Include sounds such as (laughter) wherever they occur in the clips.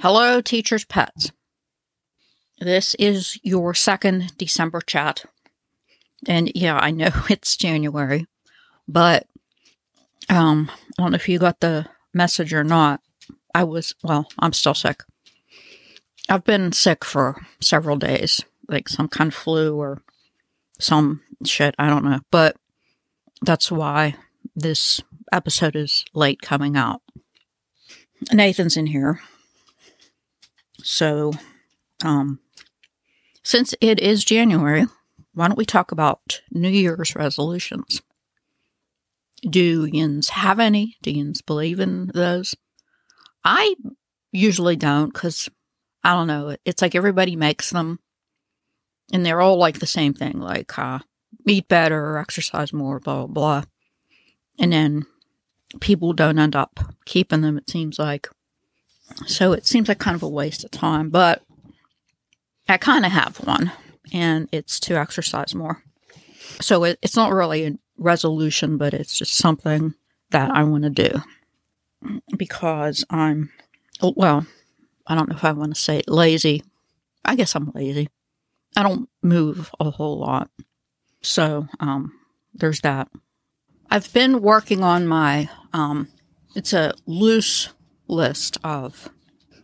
Hello, teachers' pets. This is your second December chat. And yeah, I know (laughs) it's January, but um, I don't know if you got the message or not. I was, well, I'm still sick. I've been sick for several days, like some kind of flu or some shit. I don't know. But that's why this episode is late coming out. Nathan's in here. So, um, since it is January, why don't we talk about New Year's resolutions? Do yins have any? Do yins believe in those? I usually don't because I don't know. It's like everybody makes them and they're all like the same thing like uh, eat better, exercise more, blah, blah, blah. And then people don't end up keeping them, it seems like. So it seems like kind of a waste of time, but I kind of have one, and it's to exercise more. So it, it's not really a resolution, but it's just something that I want to do because I'm, well, I don't know if I want to say it, lazy. I guess I'm lazy. I don't move a whole lot. So um, there's that. I've been working on my, um, it's a loose list of,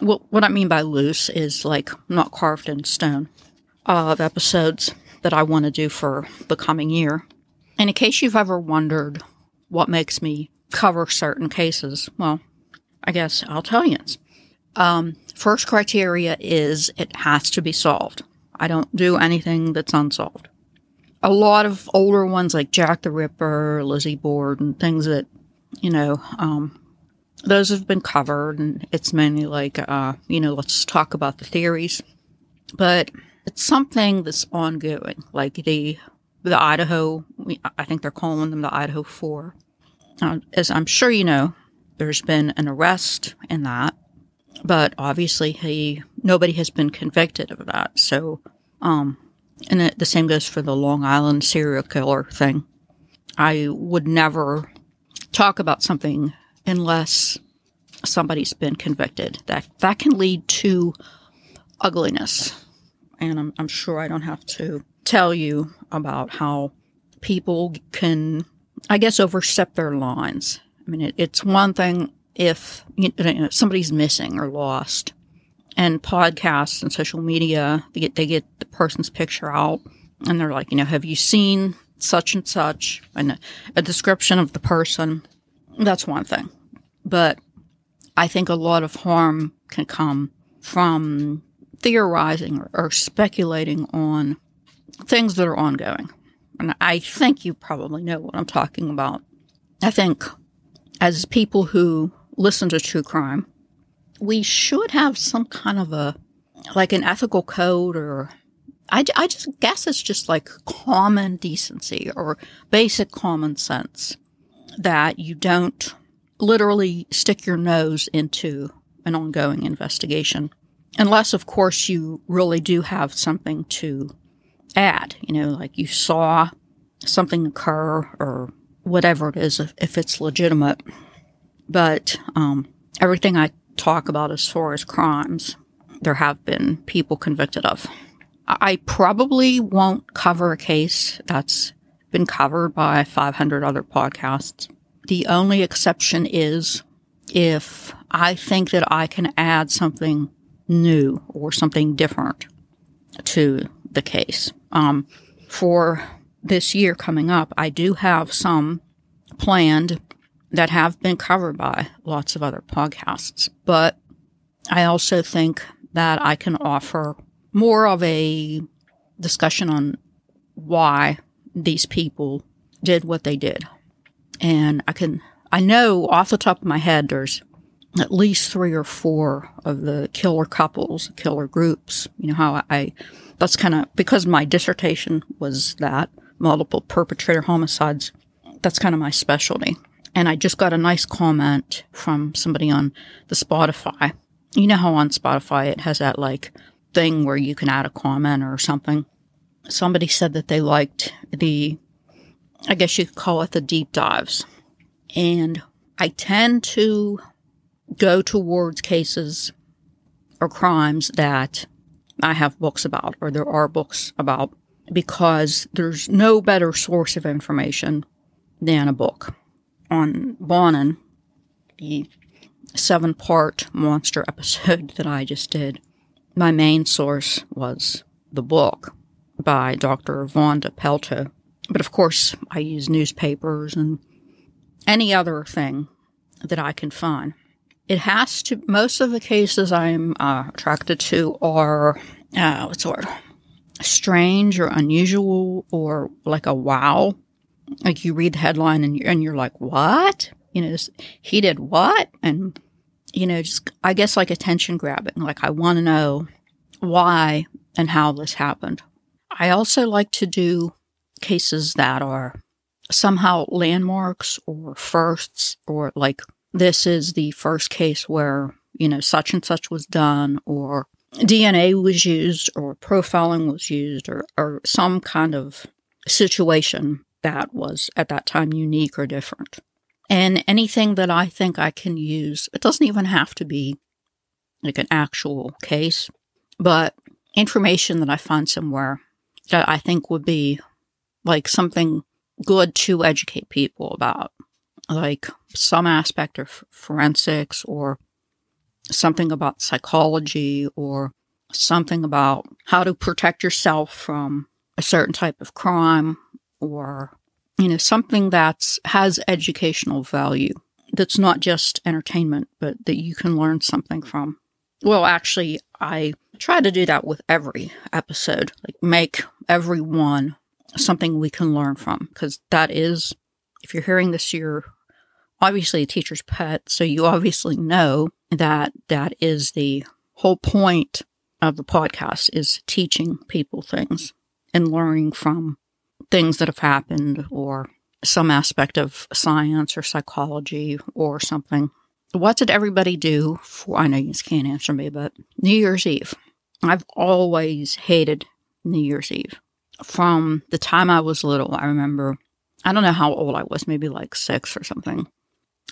well, what I mean by loose is like not carved in stone, of episodes that I want to do for the coming year. And in case you've ever wondered what makes me cover certain cases, well, I guess I'll tell you. Um, first criteria is it has to be solved. I don't do anything that's unsolved. A lot of older ones like Jack the Ripper, Lizzie Borden, things that, you know, um, those have been covered and it's mainly like, uh, you know, let's talk about the theories. But it's something that's ongoing, like the, the Idaho, I think they're calling them the Idaho Four. Uh, as I'm sure you know, there's been an arrest in that but obviously he nobody has been convicted of that. So, um, and the same goes for the Long Island serial killer thing. I would never talk about something unless somebody's been convicted. That that can lead to ugliness, and I'm, I'm sure I don't have to tell you about how people can, I guess, overstep their lines. I mean, it, it's one thing if you know, somebody's missing or lost. And podcasts and social media, they get, they get the person's picture out and they're like, you know, have you seen such and such and a, a description of the person? That's one thing. But I think a lot of harm can come from theorizing or, or speculating on things that are ongoing. And I think you probably know what I'm talking about. I think as people who listen to true crime, we should have some kind of a, like an ethical code or I, I just guess it's just like common decency or basic common sense that you don't literally stick your nose into an ongoing investigation. Unless, of course, you really do have something to add, you know, like you saw something occur or whatever it is, if, if it's legitimate. But um, everything I talk about as far as crimes, there have been people convicted of. I probably won't cover a case that's been covered by 500 other podcasts. The only exception is if I think that I can add something new or something different to the case. Um, for this year coming up, I do have some planned that have been covered by lots of other podcasts. But I also think that I can offer more of a discussion on why these people did what they did. And I can, I know off the top of my head, there's at least three or four of the killer couples, killer groups. You know how I, that's kind of, because my dissertation was that multiple perpetrator homicides, that's kind of my specialty. And I just got a nice comment from somebody on the Spotify. You know how on Spotify it has that like thing where you can add a comment or something. Somebody said that they liked the, I guess you could call it the deep dives. And I tend to go towards cases or crimes that I have books about or there are books about because there's no better source of information than a book. On Bonin, the seven part monster episode (laughs) that I just did, my main source was the book by Dr. Vonda Pelto. But of course, I use newspapers and any other thing that I can find. It has to, most of the cases I'm uh, attracted to are, uh, what's the word? Strange or unusual or like a wow. Like you read the headline and you're, and you're like, what? You know, he did what? And, you know, just, I guess like attention grabbing. Like I want to know why and how this happened. I also like to do cases that are somehow landmarks or firsts or like this is the first case where, you know, such and such was done or DNA was used or profiling was used or, or some kind of situation that was at that time unique or different. And anything that I think I can use, it doesn't even have to be like an actual case, but information that I find somewhere that I think would be like something good to educate people about, like some aspect of forensics or something about psychology or something about how to protect yourself from a certain type of crime or you know something that's has educational value that's not just entertainment but that you can learn something from. Well actually i try to do that with every episode like make every one something we can learn from because that is, if you're hearing this, you're obviously a teacher's pet. So you obviously know that that is the whole point of the podcast is teaching people things and learning from things that have happened or some aspect of science or psychology or something. What did everybody do for, I know you just can't answer me, but New Year's Eve. I've always hated New Year's Eve from the time I was little, I remember, I don't know how old I was, maybe like six or something.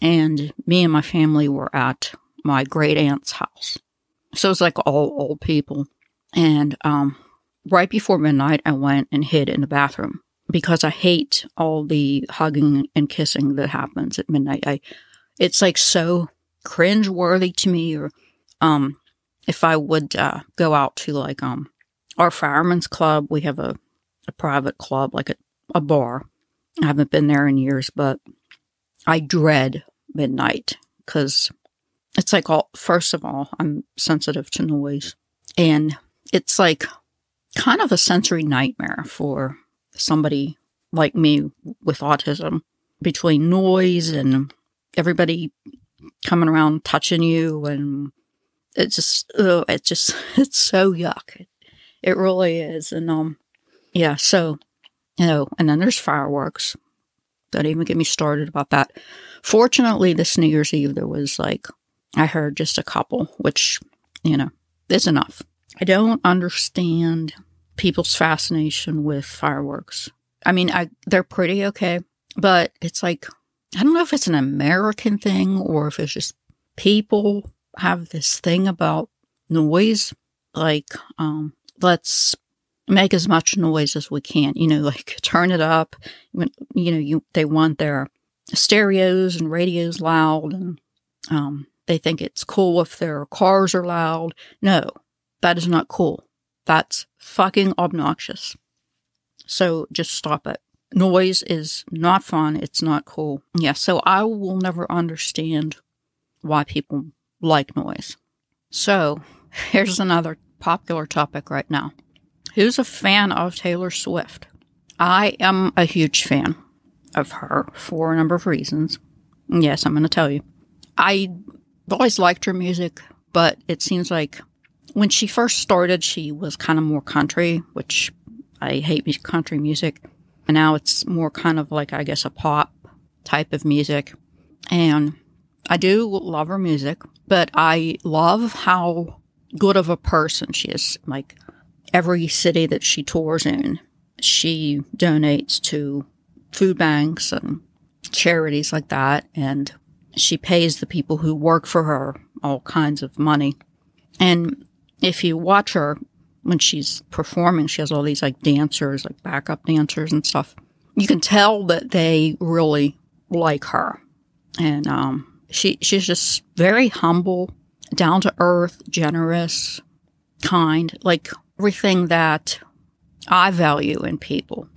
And me and my family were at my great aunt's house. So it was like all old people. And um, right before midnight, I went and hid in the bathroom because I hate all the hugging and kissing that happens at midnight. I, it's like so cringe worthy to me. Or um, if I would uh, go out to like um, our fireman's club, we have a a private club, like a, a bar. I haven't been there in years, but I dread midnight because it's like all, first of all, I'm sensitive to noise. And it's like kind of a sensory nightmare for somebody like me with autism between noise and everybody coming around touching you and it just oh, it's just (laughs) it's so yuck it really is and um yeah, so, you know, and then there's fireworks. Don't even get me started about that. Fortunately, this New Year's Eve, there was like, I heard just a couple, which, you know, is enough. I don't understand people's fascination with fireworks. I mean, I, they're pretty okay, but it's like, I don't know if it's an American thing or if it's just people have this thing about noise. Like, um, let's make as much noise as we can. You know, (laughs) like turn it up. When you know you they want their stereos and radios loud, and um, they think it's cool if their cars are loud. No, that is not cool. That's fucking obnoxious. So just stop it. Noise is not fun. It's not cool. Yeah, so I will never understand why people like noise. So (laughs) here's another popular topic right now who's a fan of Taylor Swift. I am a huge fan of her for a number of reasons. Yes, I'm going to tell you. I always liked her music, but it seems like when she first started, she was kind of more country, which I hate country music. And now it's more kind of like, I guess, a pop type of music. And I do love her music, but I love how good of a person she is. Like, every city that she tours in, she donates to food banks and charities like that. And she pays the people who work for her all kinds of money. And if you watch her when she's performing, she has all these like dancers, like backup dancers and stuff. You can tell that they really like her. And um, she she's just very humble, down to earth, generous, kind, like everything that I value in people.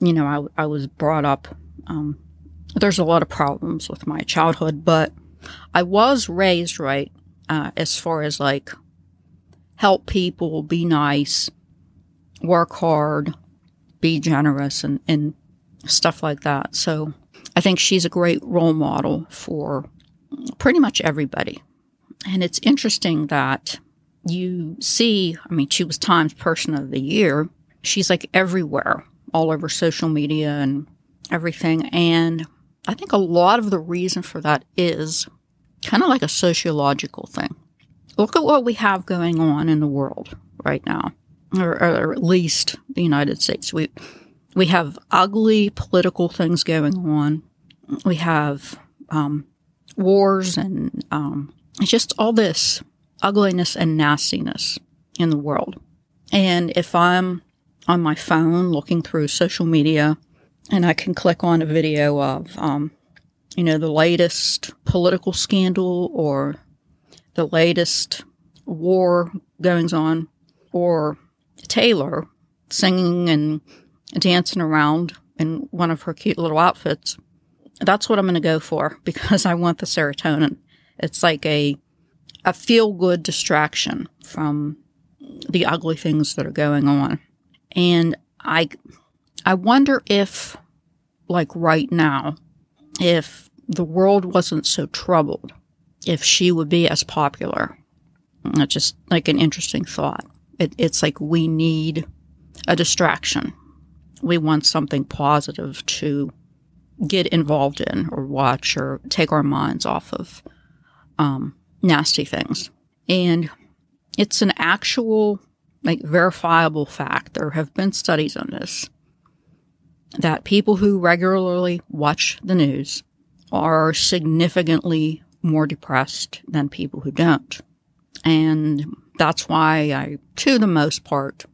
You know, I, I was brought up, um, there's a lot of problems with my childhood, but I was raised right uh, as far as like help people, be nice, work hard, be generous, and, and stuff like that. So I think she's a great role model for pretty much everybody. And it's interesting that you see, I mean, she was Times Person of the Year. She's like everywhere, all over social media and everything. And I think a lot of the reason for that is kind of like a sociological thing. Look at what we have going on in the world right now, or, or at least the United States. We we have ugly political things going on. We have um, wars and um, just all this ugliness and nastiness in the world. And if I'm on my phone looking through social media and I can click on a video of, um, you know, the latest political scandal or the latest war goings on, or Taylor singing and dancing around in one of her cute little outfits, that's what I'm going to go for (laughs) because I want the serotonin. It's like a a feel good distraction from the ugly things that are going on. And I I wonder if like right now if the world wasn't so troubled if she would be as popular. That's just like an interesting thought. It, it's like we need a distraction. We want something positive to get involved in or watch or take our minds off of um, nasty things. And it's an actual, like, verifiable fact. There have been studies on this that people who regularly watch the news are significantly more depressed than people who don't. And that's why I, to the most part,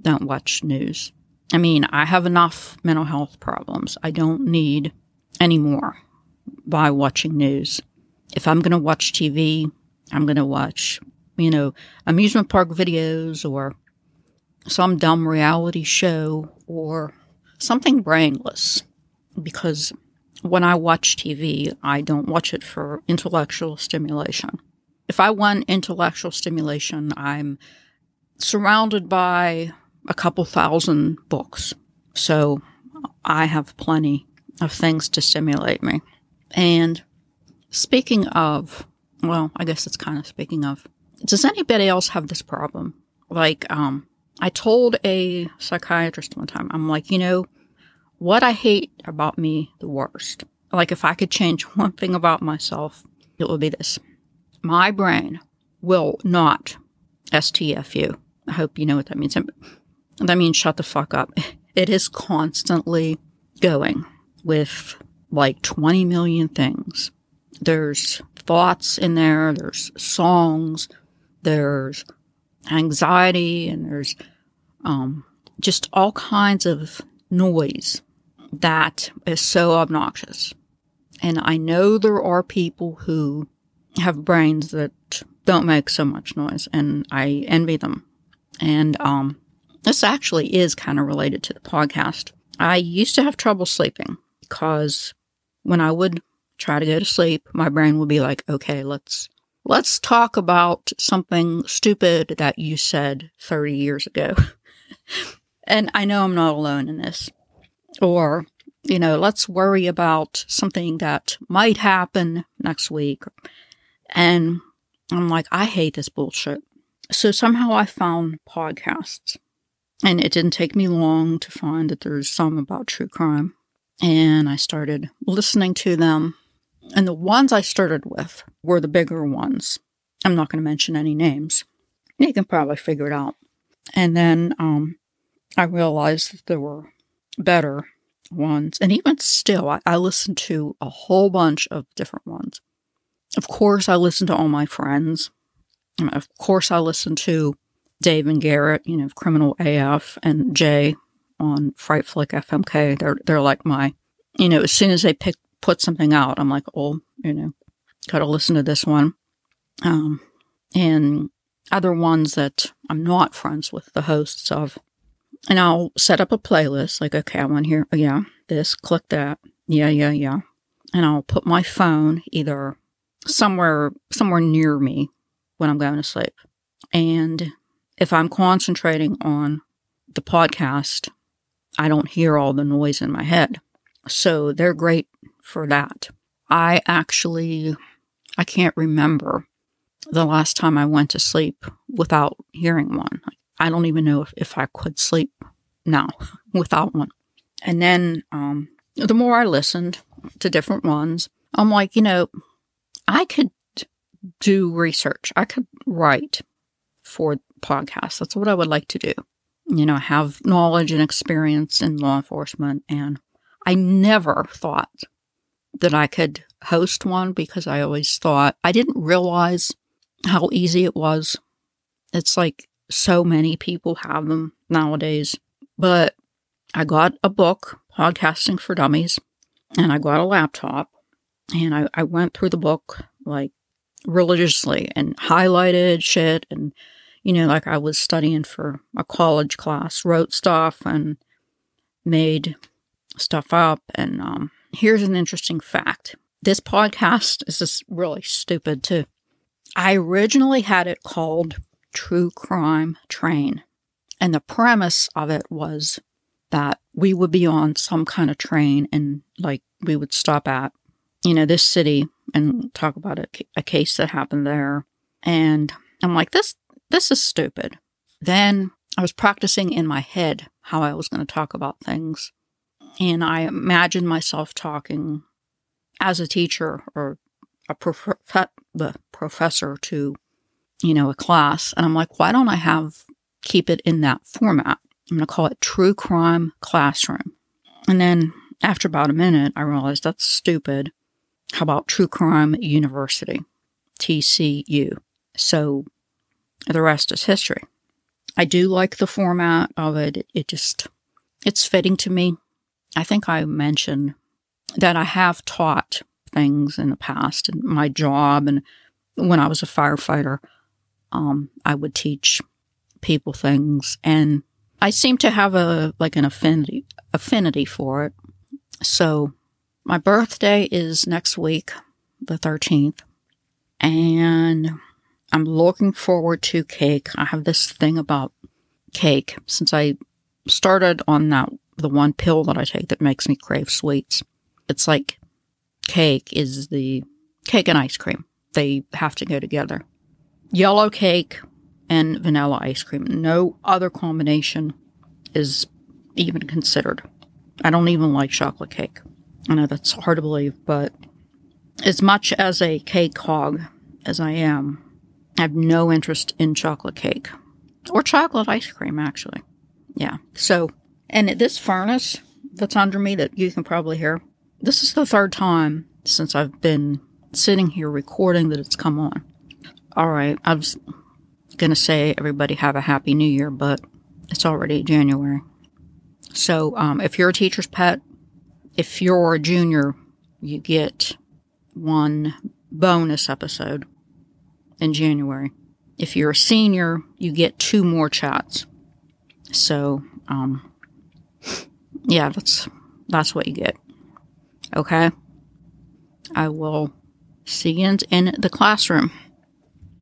don't watch news. I mean, I have enough mental health problems. I don't need any more by watching news. If I'm going to watch TV, I'm going to watch, you know, amusement park videos or some dumb reality show or something brainless. Because when I watch TV, I don't watch it for intellectual stimulation. If I want intellectual stimulation, I'm surrounded by a couple thousand books. So I have plenty of things to stimulate me. And speaking of, well, I guess it's kind of speaking of, does anybody else have this problem? Like, um, I told a psychiatrist one time, I'm like, you know, what I hate about me the worst. Like, if I could change (laughs) one thing about myself, it would be this. My brain will not STFU. I hope you know what that means. That means shut the fuck up. (laughs) It is constantly going with like 20 million things. There's thoughts in there, there's songs, there's anxiety, and there's um, just all kinds of noise that is so obnoxious. And I know there are people who have brains that don't make so much noise, and I envy them. And um, this actually is kind of related to the podcast. I used to have trouble sleeping because when I would try to go to sleep, my brain would be like, okay, let's let's talk about something stupid that you said 30 years ago. (laughs) and I know I'm not alone in this. Or, you know, let's worry about something that might happen next week. And I'm like, I hate this bullshit. So somehow I found podcasts. And it didn't take me long to find that there's some about true crime. And I started listening to them. And the ones I started with were the bigger ones. I'm not going to mention any names. You can probably figure it out. And then um, I realized that there were better ones. And even still, I, I listened to a whole bunch of different ones. Of course, I listened to all my friends Of course, I listen to Dave and Garrett, you know, Criminal AF, and Jay on Fright Flick FMK. They're they're like my, you know, as soon as they pick put something out, I'm like, oh, you know, gotta listen to this one. Um, and other ones that I'm not friends with the hosts of. And I'll set up a playlist, like, okay, I want to hear, oh, yeah, this, click that. Yeah, yeah, yeah. And I'll put my phone either somewhere, somewhere near me when I'm going to sleep. And if I'm concentrating on the podcast, I don't hear all the noise in my head. So they're great for that. I actually, I can't remember the last time I went to sleep without hearing one. I don't even know if, if I could sleep now (laughs) without one. And then um, the more I listened to different ones, I'm like, you know, I could do research. I could write for podcasts. That's what I would like to do. You know, have knowledge and experience in law enforcement. And I never thought that I could host one because I always thought I didn't realize how easy it was. It's like so many people have them nowadays. But I got a book, Podcasting for Dummies, and I got a laptop, and I, I went through the book like religiously and highlighted shit and you know like I was studying for a college class, wrote stuff and made stuff up and um here's an interesting fact. This podcast is just really stupid too. I originally had it called True Crime Train. And the premise of it was that we would be on some kind of train and like we would stop at, you know, this city and talk about a, a case that happened there. And I'm like, this, this is stupid. Then I was practicing in my head how I was going to talk about things. And I imagine myself talking as a teacher or a prof- the professor to, you know, a class. And I'm like, why don't I have keep it in that format? I'm going to call it True Crime Classroom. And then after about a minute, I realized that's stupid. How about True Crime University, TCU? So the rest is history. I do like the format of it. It, it just, it's fitting to me. I think I mentioned that I have taught things in the past and my job and when I was a firefighter, um, I would teach people things and I seem to have a like an affinity affinity for it. So my birthday is next week, the 13th, and I'm looking forward to cake. I have this thing about cake since I started on that the one pill that I take that makes me crave sweets. It's like cake is the cake and ice cream. They have to go together. Yellow cake and vanilla ice cream. No other combination is even considered. I don't even like chocolate cake. I know that's hard to believe, but as much as a cake hog as I am, I have no interest in chocolate cake or chocolate ice cream, actually. Yeah. So, and this furnace that's under me that you can probably hear, this is the third time since I've been sitting here recording that it's come on. All right, I was going to say everybody have a happy new year, but it's already January. So um, if you're a teacher's pet, if you're a junior, you get one bonus episode in January. If you're a senior, you get two more chats. So, um, yeah, that's that's what you get. Okay. I will see you in the classroom.